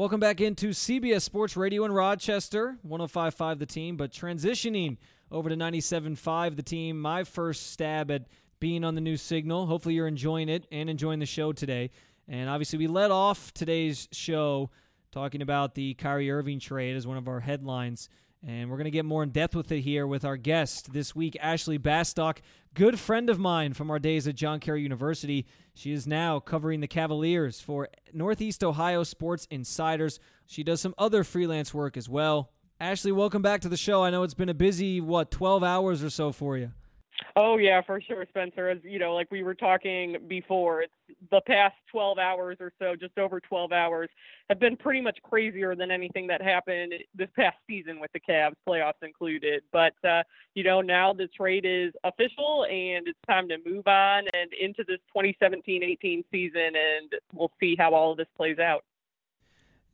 Welcome back into CBS Sports Radio in Rochester, 105.5 the team, but transitioning over to 97.5 the team. My first stab at being on the new signal. Hopefully, you're enjoying it and enjoying the show today. And obviously, we led off today's show talking about the Kyrie Irving trade as one of our headlines. And we're going to get more in depth with it here with our guest this week, Ashley Bastock, good friend of mine from our days at John Carroll University. She is now covering the Cavaliers for Northeast Ohio Sports Insiders. She does some other freelance work as well. Ashley, welcome back to the show. I know it's been a busy, what, 12 hours or so for you. Oh yeah, for sure, Spencer. As you know, like we were talking before, it's the past 12 hours or so, just over 12 hours, have been pretty much crazier than anything that happened this past season with the Cavs, playoffs included. But uh, you know, now the trade is official, and it's time to move on and into this 2017-18 season, and we'll see how all of this plays out.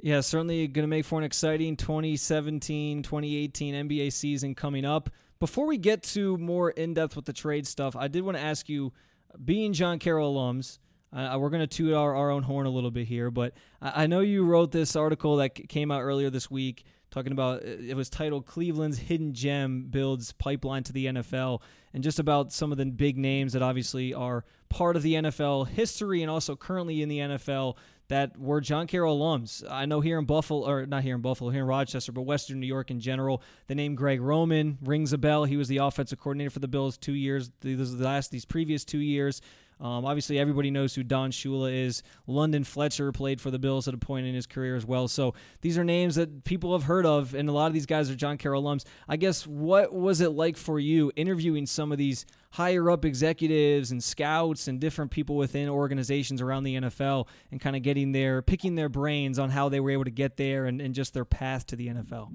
Yeah, certainly going to make for an exciting 2017 2018 NBA season coming up. Before we get to more in depth with the trade stuff, I did want to ask you, being John Carroll alums, uh, we're going to toot our, our own horn a little bit here, but I know you wrote this article that came out earlier this week talking about uh, it was titled Cleveland's Hidden Gem Builds Pipeline to the NFL, and just about some of the big names that obviously are part of the NFL history and also currently in the NFL that were John Carroll alums. I know here in Buffalo, or not here in Buffalo, here in Rochester, but Western New York in general, the name Greg Roman rings a bell. He was the offensive coordinator for the Bills two years, the last these previous two years. Um, obviously, everybody knows who Don Shula is. London Fletcher played for the Bills at a point in his career as well. So these are names that people have heard of, and a lot of these guys are John Carroll alums. I guess what was it like for you interviewing some of these higher up executives and scouts and different people within organizations around the NFL and kind of getting their picking their brains on how they were able to get there and, and just their path to the NFL?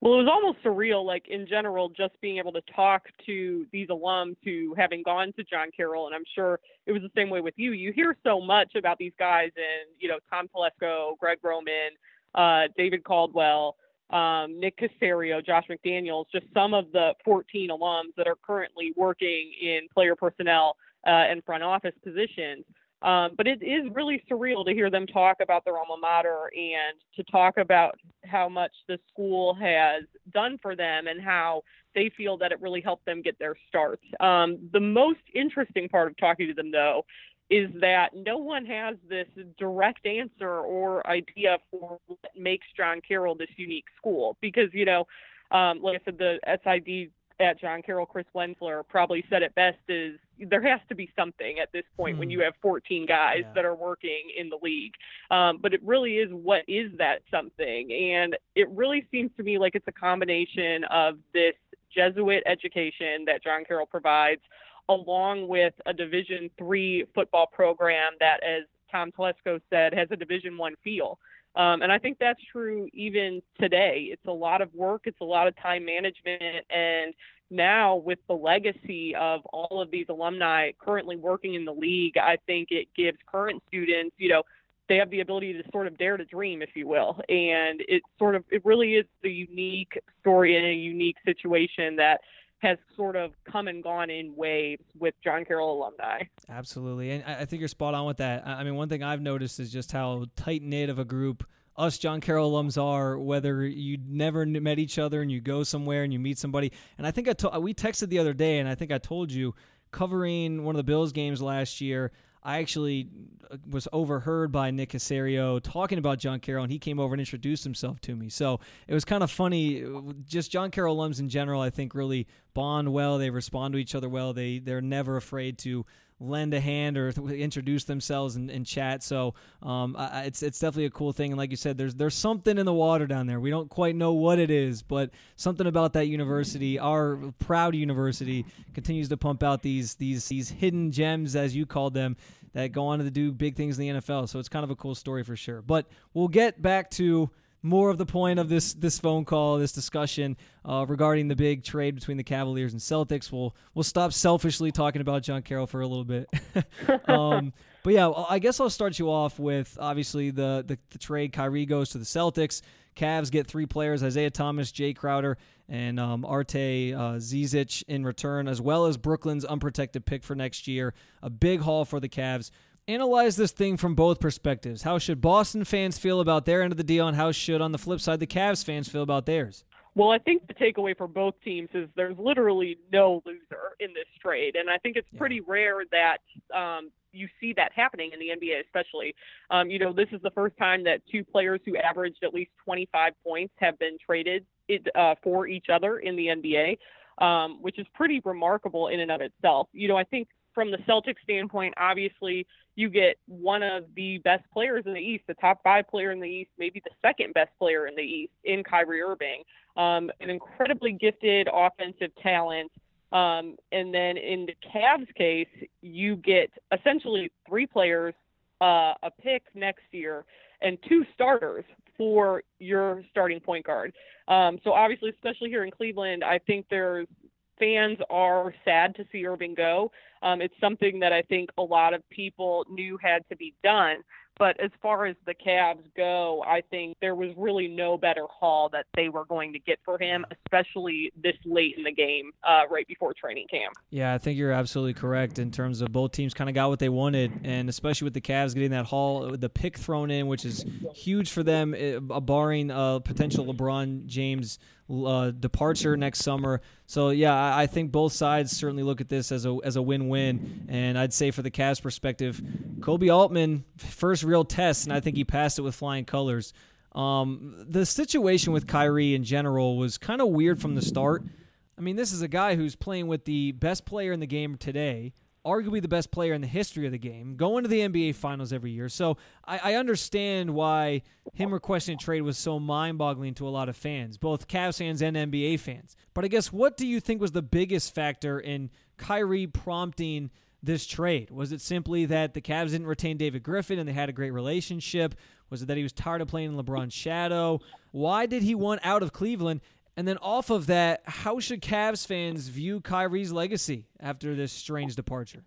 Well, it was almost surreal, like in general, just being able to talk to these alums who, having gone to John Carroll, and I'm sure it was the same way with you. You hear so much about these guys, and you know Tom Telesco, Greg Roman, uh, David Caldwell, um, Nick Caserio, Josh McDaniels, just some of the 14 alums that are currently working in player personnel uh, and front office positions. Um, but it is really surreal to hear them talk about their alma mater and to talk about how much the school has done for them and how they feel that it really helped them get their start. Um, the most interesting part of talking to them, though, is that no one has this direct answer or idea for what makes John Carroll this unique school. Because, you know, um, like I said, the SID at John Carroll, Chris Wenzler probably said it best is there has to be something at this point when hmm. you have 14 guys yeah. that are working in the league. Um, but it really is what is that something? And it really seems to me like it's a combination of this Jesuit education that John Carroll provides, along with a Division three football program that, as Tom Telesco said, has a Division one feel. Um, and I think that's true even today. It's a lot of work, it's a lot of time management, and now with the legacy of all of these alumni currently working in the league, I think it gives current students, you know, they have the ability to sort of dare to dream, if you will. And it sort of, it really is a unique story and a unique situation that has sort of come and gone in waves with John Carroll alumni. Absolutely. And I think you're spot on with that. I mean, one thing I've noticed is just how tight knit of a group us John Carroll alums are, whether you never met each other and you go somewhere and you meet somebody. And I think I to- we texted the other day, and I think I told you covering one of the Bills games last year. I actually uh, was overheard by Nick Caserio talking about John Carroll, and he came over and introduced himself to me. So it was kind of funny. Just John Carroll alums in general, I think, really bond well. They respond to each other well. They they're never afraid to lend a hand or introduce themselves and, and chat. So um, I, it's it's definitely a cool thing. And like you said, there's there's something in the water down there. We don't quite know what it is, but something about that university, our proud university, continues to pump out these these these hidden gems, as you called them, that go on to do big things in the NFL. So it's kind of a cool story for sure. But we'll get back to more of the point of this this phone call, this discussion uh, regarding the big trade between the Cavaliers and Celtics. We'll we'll stop selfishly talking about John Carroll for a little bit. um, but yeah, I guess I'll start you off with obviously the, the, the trade. Kyrie goes to the Celtics. Cavs get three players: Isaiah Thomas, Jae Crowder, and um, Ante uh, Zizic in return, as well as Brooklyn's unprotected pick for next year. A big haul for the Cavs. Analyze this thing from both perspectives. How should Boston fans feel about their end of the deal, and how should, on the flip side, the Cavs fans feel about theirs? Well, I think the takeaway for both teams is there's literally no loser in this trade, and I think it's pretty rare that um, you see that happening in the NBA, especially. Um, you know, this is the first time that two players who averaged at least 25 points have been traded it, uh, for each other in the NBA, um, which is pretty remarkable in and of itself. You know, I think from the Celtics standpoint, obviously you get one of the best players in the East, the top five player in the East, maybe the second best player in the East in Kyrie Irving, um, an incredibly gifted offensive talent. Um, and then in the Cavs case, you get essentially three players, uh, a pick next year, and two starters for your starting point guard. Um, so obviously, especially here in Cleveland, I think there's fans are sad to see Irving go. Um, it's something that I think a lot of people knew had to be done. But as far as the Cavs go, I think there was really no better haul that they were going to get for him, especially this late in the game, uh, right before training camp. Yeah, I think you're absolutely correct in terms of both teams kind of got what they wanted, and especially with the Cavs getting that haul, the pick thrown in, which is huge for them, uh, barring a potential LeBron James uh, departure next summer. So yeah, I, I, think both sides certainly look at this as a as a win win. And I'd say for the Cavs perspective, Koby Altman first real test, and I think he passed it with flying colors. Um, the situation with Kyrie in general was kind of weird from the start. I mean, this is a guy who's playing with the best player in the game today, arguably the best player in the history of the game, going to the NBA Finals every year. So I, I understand why him requesting a trade was so mind boggling to a lot of fans, both Cavs fans and NBA fans. But I guess what do you think was the biggest factor in Kyrie prompting this trade? Was it simply that the Cavs didn't retain David Griffin and they had a great relationship? Was it that he was tired of playing in LeBron's shadow? Why did he want out of Cleveland? And then off of that, how should Cavs fans view Kyrie's legacy after this strange departure?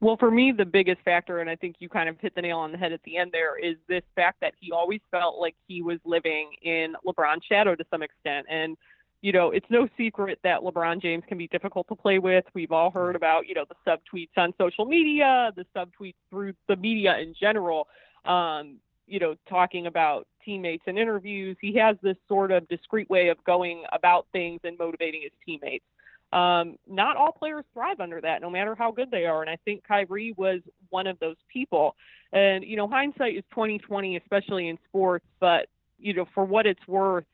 Well, for me, the biggest factor, and I think you kind of hit the nail on the head at the end there, is this fact that he always felt like he was living in LeBron's shadow to some extent. And, you know, it's no secret that LeBron James can be difficult to play with. We've all heard about, you know, the subtweets on social media, the subtweets through the media in general. Um, you know, talking about teammates and interviews. He has this sort of discreet way of going about things and motivating his teammates. Um, not all players thrive under that, no matter how good they are. And I think Kyrie was one of those people. And you know, hindsight is 2020, especially in sports. But you know, for what it's worth,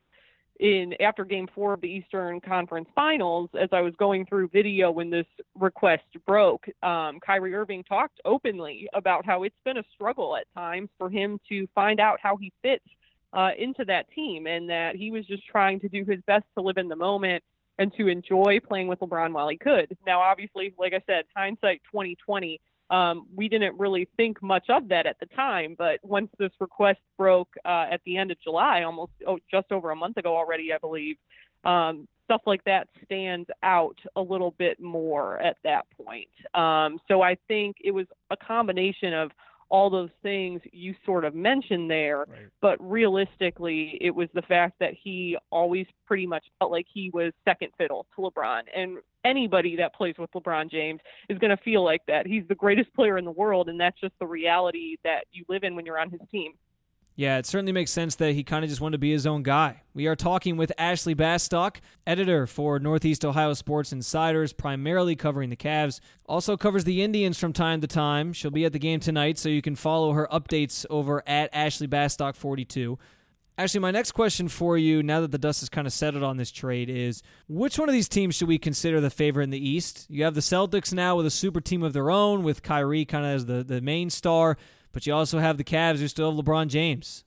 in after game four of the Eastern Conference Finals, as I was going through video when this request broke, um, Kyrie Irving talked openly about how it's been a struggle at times for him to find out how he fits uh, into that team, and that he was just trying to do his best to live in the moment and to enjoy playing with LeBron while he could. Now, obviously, like I said, hindsight 2020 um, we didn't really think much of that at the time, but once this request broke uh, at the end of July, almost oh, just over a month ago already, I believe, um, stuff like that stands out a little bit more at that point. Um, so I think it was a combination of all those things you sort of mentioned there, right. but realistically, it was the fact that he always pretty much felt like he was second fiddle to LeBron. And anybody that plays with LeBron James is going to feel like that. He's the greatest player in the world, and that's just the reality that you live in when you're on his team. Yeah, it certainly makes sense that he kind of just wanted to be his own guy. We are talking with Ashley Bastock, editor for Northeast Ohio Sports Insiders, primarily covering the Cavs. Also covers the Indians from time to time. She'll be at the game tonight, so you can follow her updates over at Ashley Bastock 42. Actually, my next question for you, now that the dust has kind of settled on this trade, is which one of these teams should we consider the favorite in the East? You have the Celtics now with a super team of their own, with Kyrie kind of as the, the main star, but you also have the Cavs who still have LeBron James.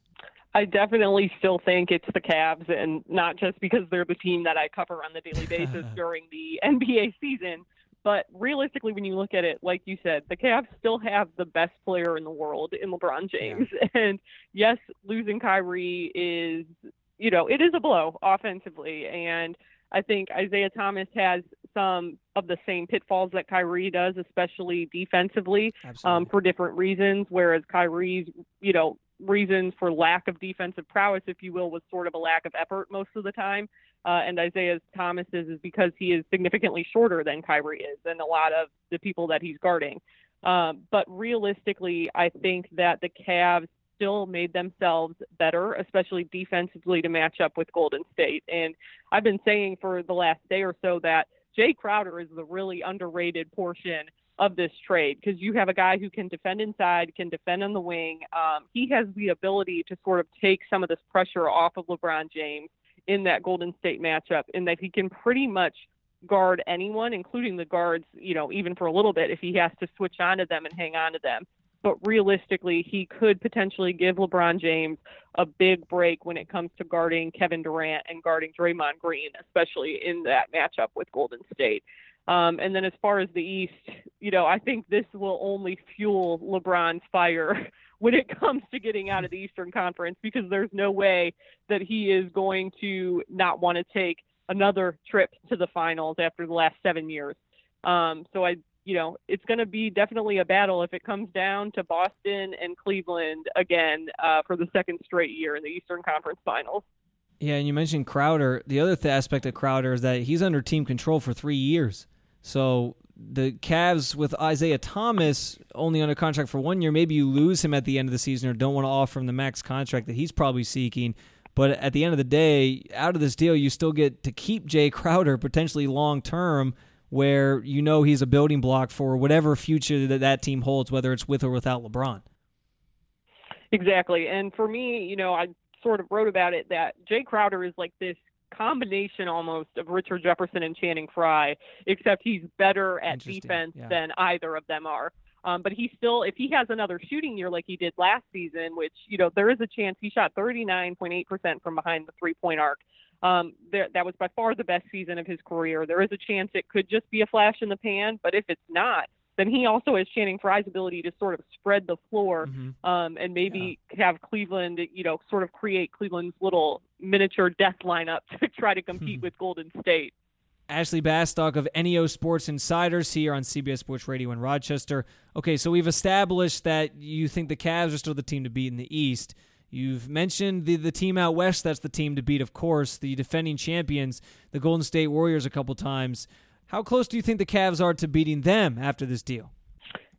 I definitely still think it's the Cavs, and not just because they're the team that I cover on the daily basis during the NBA season, but realistically, when you look at it, like you said, the Cavs still have the best player in the world in LeBron James. Yeah. And yes, losing Kyrie is, you know, it is a blow offensively. And I think Isaiah Thomas has some of the same pitfalls that Kyrie does, especially defensively, um, for different reasons. Whereas Kyrie's, you know, reasons for lack of defensive prowess, if you will, was sort of a lack of effort most of the time uh, and Isaiah Thomas's is because he is significantly shorter than Kyrie is and a lot of the people that he's guarding. Um, but realistically, I think that the Cavs still made themselves better, especially defensively, to match up with Golden State. And I've been saying for the last day or so that Jae Crowder is the really underrated portion of this trade because you have a guy who can defend inside, can defend on the wing. Um, he has the ability to sort of take some of this pressure off of LeBron James in that Golden State matchup, in that he can pretty much guard anyone, including the guards, you know, even for a little bit if he has to switch on to them and hang on to them. But realistically, he could potentially give LeBron James a big break when it comes to guarding Kevin Durant and guarding Draymond Green, especially in that matchup with Golden State. Um, and then as far as the East, you know, I think this will only fuel LeBron's fire when it comes to getting out of the Eastern Conference because there's no way that he is going to not want to take another trip to the finals after the last seven years. Um, so I, you know, it's going to be definitely a battle if it comes down to Boston and Cleveland again uh, for the second straight year in the Eastern Conference Finals. Yeah, and you mentioned Crowder. The other th- aspect of Crowder is that he's under team control for three years. So the Cavs with Isaiah Thomas only under contract for one year, maybe you lose him at the end of the season or don't want to offer him the max contract that he's probably seeking. But at the end of the day, out of this deal, you still get to keep Jae Crowder potentially long term, where you know he's a building block for whatever future that that team holds, whether it's with or without LeBron. Exactly. And for me, you know, I sort of wrote about it that Jae Crowder is like this combination almost of Richard Jefferson and Channing Frye, except he's better at defense yeah. than either of them are. Um, but he still, if he has another shooting year like he did last season, which you know there is a chance he shot 39.8% from behind the three-point arc. Um, there, that was by far the best season of his career. There is a chance it could just be a flash in the pan, but if it's not, then he also has Channing Frye's ability to sort of spread the floor mm-hmm. um, and maybe yeah. have Cleveland, you know, sort of create Cleveland's little miniature death lineup to try to compete with Golden State. Ashley Bastock of NEO Sports Insiders here on CBS Sports Radio in Rochester. Okay, so we've established that you think the Cavs are still the team to beat in the East. You've mentioned the the team out west that's the team to beat, of course, the defending champions, the Golden State Warriors, a couple times. How close do you think the Cavs are to beating them after this deal?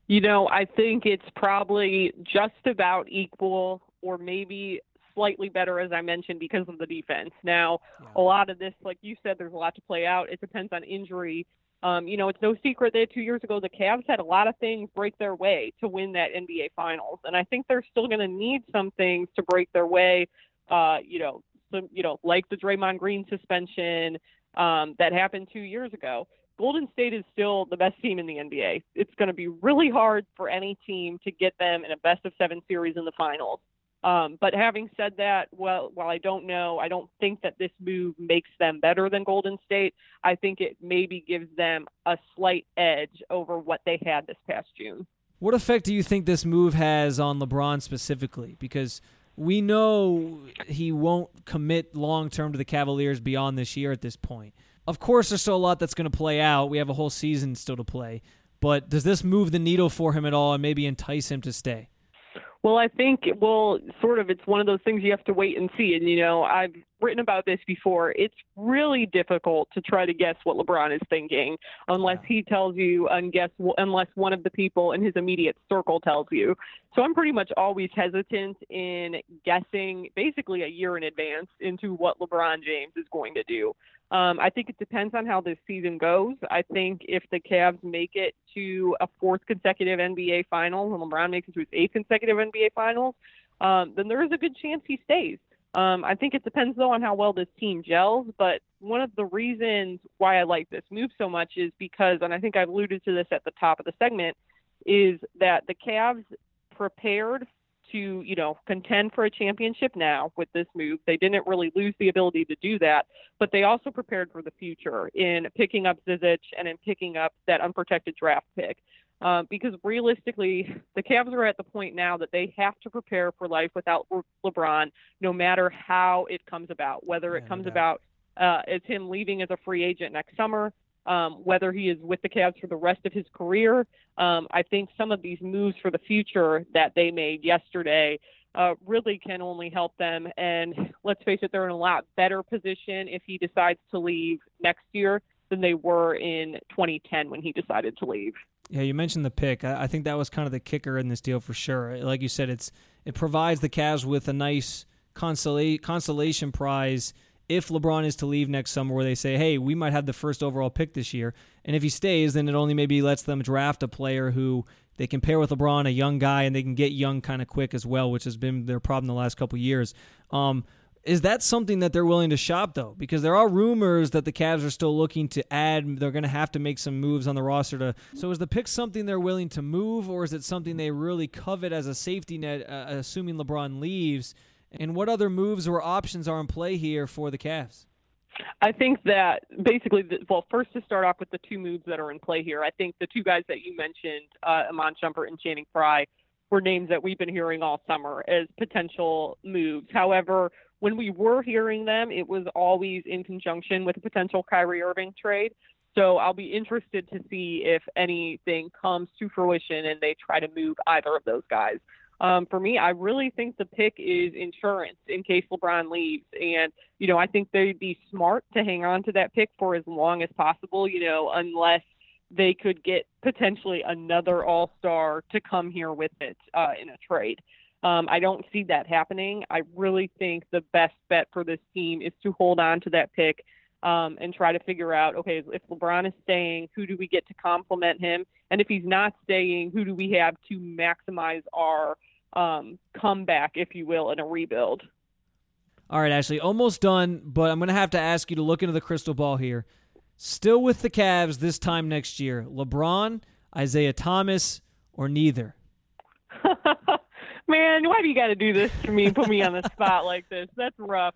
You know, I think it's probably just about equal or maybe slightly better, as I mentioned, because of the defense. Now, yeah. a lot of this, like you said, there's a lot to play out. It depends on injury. Um, you know, it's no secret that two years ago the Cavs had a lot of things break their way to win that NBA Finals, and I think they're still going to need some things to break their way. Uh, you know, some, you know, like the Draymond Green suspension um, that happened two years ago. Golden State is still the best team in the NBA. It's going to be really hard for any team to get them in a best of seven series in the finals. Um, but having said that, well, while I don't know, I don't think that this move makes them better than Golden State. I think it maybe gives them a slight edge over what they had this past June. What effect do you think this move has on LeBron specifically? Because we know he won't commit long term to the Cavaliers beyond this year at this point. Of course, there's still a lot that's going to play out. We have a whole season still to play. But does this move the needle for him at all and maybe entice him to stay? Well, I think, well, sort of, it's one of those things you have to wait and see. And, you know, I've written about this before. It's really difficult to try to guess what LeBron is thinking unless he tells you, unless one of the people in his immediate circle tells you. So I'm pretty much always hesitant in guessing basically a year in advance into what LeBron James is going to do. Um, I think it depends on how this season goes. I think if the Cavs make it to a fourth consecutive NBA Finals and LeBron makes it to his eighth consecutive NBA Finals, um, then there is a good chance he stays. Um, I think it depends though on how well this team gels. But one of the reasons why I like this move so much is because, and I think I've alluded to this at the top of the segment, is that the Cavs prepared to, you know, contend for a championship now with this move. They didn't really lose the ability to do that, but they also prepared for the future in picking up Zizic and in picking up that unprotected draft pick. Um, because realistically, the Cavs are at the point now that they have to prepare for life without Le- LeBron, no matter how it comes about. Whether it comes about uh, as him leaving as a free agent next summer, um, whether he is with the Cavs for the rest of his career. Um, I think some of these moves for the future that they made yesterday uh, really can only help them. And let's face it, they're in a lot better position if he decides to leave next year than they were in 2010 when he decided to leave. Yeah, you mentioned the pick. I, I think that was kind of the kicker in this deal for sure. Like you said, it's it provides the Cavs with a nice consola- consolation prize if LeBron is to leave next summer, where they say, hey, we might have the first overall pick this year. And if he stays, then it only maybe lets them draft a player who they can pair with LeBron, a young guy, and they can get young kind of quick as well, which has been their problem the last couple years. Um, is that something that they're willing to shop though? Because there are rumors that the Cavs are still looking to add. They're going to have to make some moves on the roster to. So is the pick something they're willing to move, or is it something they really covet as a safety net, uh, assuming LeBron leaves? And what other moves or options are in play here for the Cavs? I think that basically, the, well, first to start off with the two moves that are in play here, I think the two guys that you mentioned, uh, Iman Shumpert and Channing Frye, were names that we've been hearing all summer as potential moves. However, when we were hearing them, it was always in conjunction with a potential Kyrie Irving trade. So I'll be interested to see if anything comes to fruition and they try to move either of those guys. Um, for me, I really think the pick is insurance in case LeBron leaves. And, you know, I think they'd be smart to hang on to that pick for as long as possible, you know, unless they could get potentially another all star to come here with it uh, in a trade. Um, I don't see that happening. I really think the best bet for this team is to hold on to that pick um, and try to figure out okay, if LeBron is staying, who do we get to complement him? And if he's not staying, who do we have to maximize our um, comeback, if you will, in a rebuild? All right, Ashley, almost done, but I'm going to have to ask you to look into the crystal ball here. Still with the Cavs this time next year LeBron, Isaiah Thomas, or neither? Man, why do you got to do this to me? Put me on the spot like this. That's rough.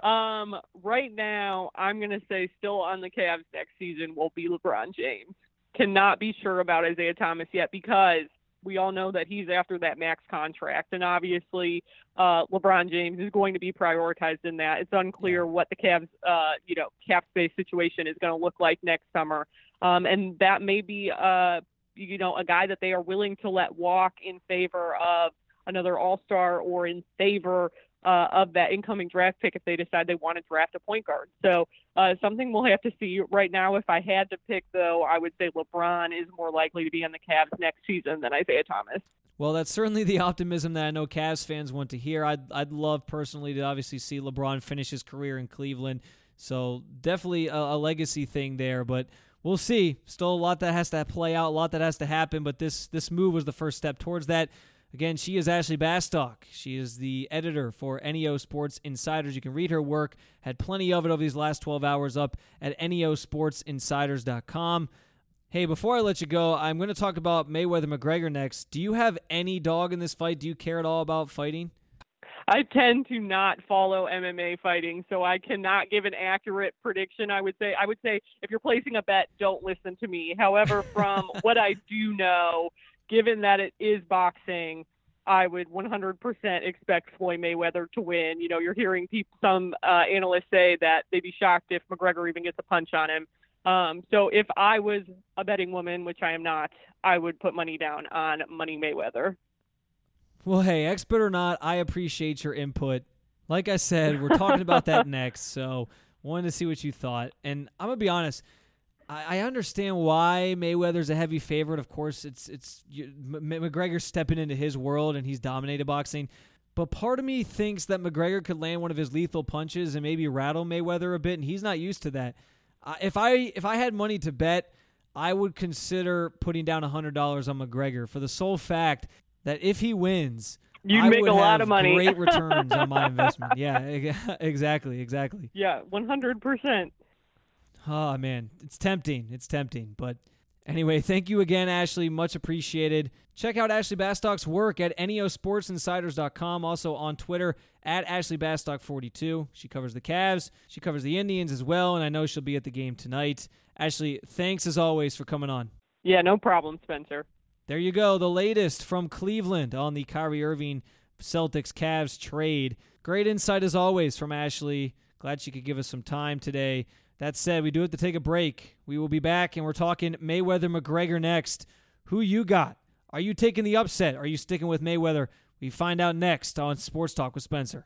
Um, right now, I'm going to say still on the Cavs next season will be LeBron James. Cannot be sure about Isaiah Thomas yet because we all know that he's after that max contract, and obviously uh, LeBron James is going to be prioritized in that. It's unclear what the Cavs, uh, you know, cap space situation is going to look like next summer, um, and that may be, uh, you know, a guy that they are willing to let walk in favor of another All Star or in favor uh, of that incoming draft pick if they decide they want to draft a point guard. So uh, something we'll have to see. Right now, if I had to pick, though, I would say LeBron is more likely to be on the Cavs next season than Isaiah Thomas. Well, that's certainly the optimism that I know Cavs fans want to hear. I'd, I'd love personally to obviously see LeBron finish his career in Cleveland. So definitely a, a legacy thing there, but we'll see. Still a lot that has to play out, a lot that has to happen, but this this move was the first step towards that. Again, she is Ashley Bastock. She is the editor for NEO Sports Insiders. You can read her work. Had plenty of it over these last 12 hours up at neosportsinsiders.com. Hey, before I let you go, I'm going to talk about Mayweather McGregor next. Do you have any dog in this fight? Do you care at all about fighting? I tend to not follow MMA fighting, so I cannot give an accurate prediction. I would say I would say if you're placing a bet, don't listen to me. However, from what I do know, given that it is boxing, I would 100% expect Floyd Mayweather to win. You know, you're hearing people, some uh, analysts say that they'd be shocked if McGregor even gets a punch on him. Um, so if I was a betting woman, which I am not, I would put money down on Money Mayweather. Well, hey, expert or not, I appreciate your input. Like I said, we're talking about that next, so wanted to see what you thought. And I'm gonna be honest, I, I understand why Mayweather's a heavy favorite. Of course, it's it's you, M- McGregor stepping into his world and he's dominated boxing. But part of me thinks that McGregor could land one of his lethal punches and maybe rattle Mayweather a bit, and he's not used to that. Uh, if I if I had money to bet, I would consider putting down hundred dollars on McGregor for the sole fact that if he wins, you I make would a lot of money. Great returns on my investment. Yeah, exactly, exactly. Yeah, one hundred percent. Oh man, it's tempting. It's tempting. But anyway, thank you again, Ashley. Much appreciated. Check out Ashley Bastock's work at neosportsinsiders.com. Also on Twitter at Ashley Bastock42. She covers the Cavs. She covers the Indians as well, and I know she'll be at the game tonight. Ashley, thanks as always for coming on. Yeah, no problem, Spencer. There you go. The latest from Cleveland on the Kyrie Irving Celtics Cavs trade. Great insight as always from Ashley. Glad she could give us some time today. That said, we do have to take a break. We will be back and we're talking Mayweather McGregor next. Who you got? Are you taking the upset? Are you sticking with Mayweather? We find out next on Sports Talk with Spencer.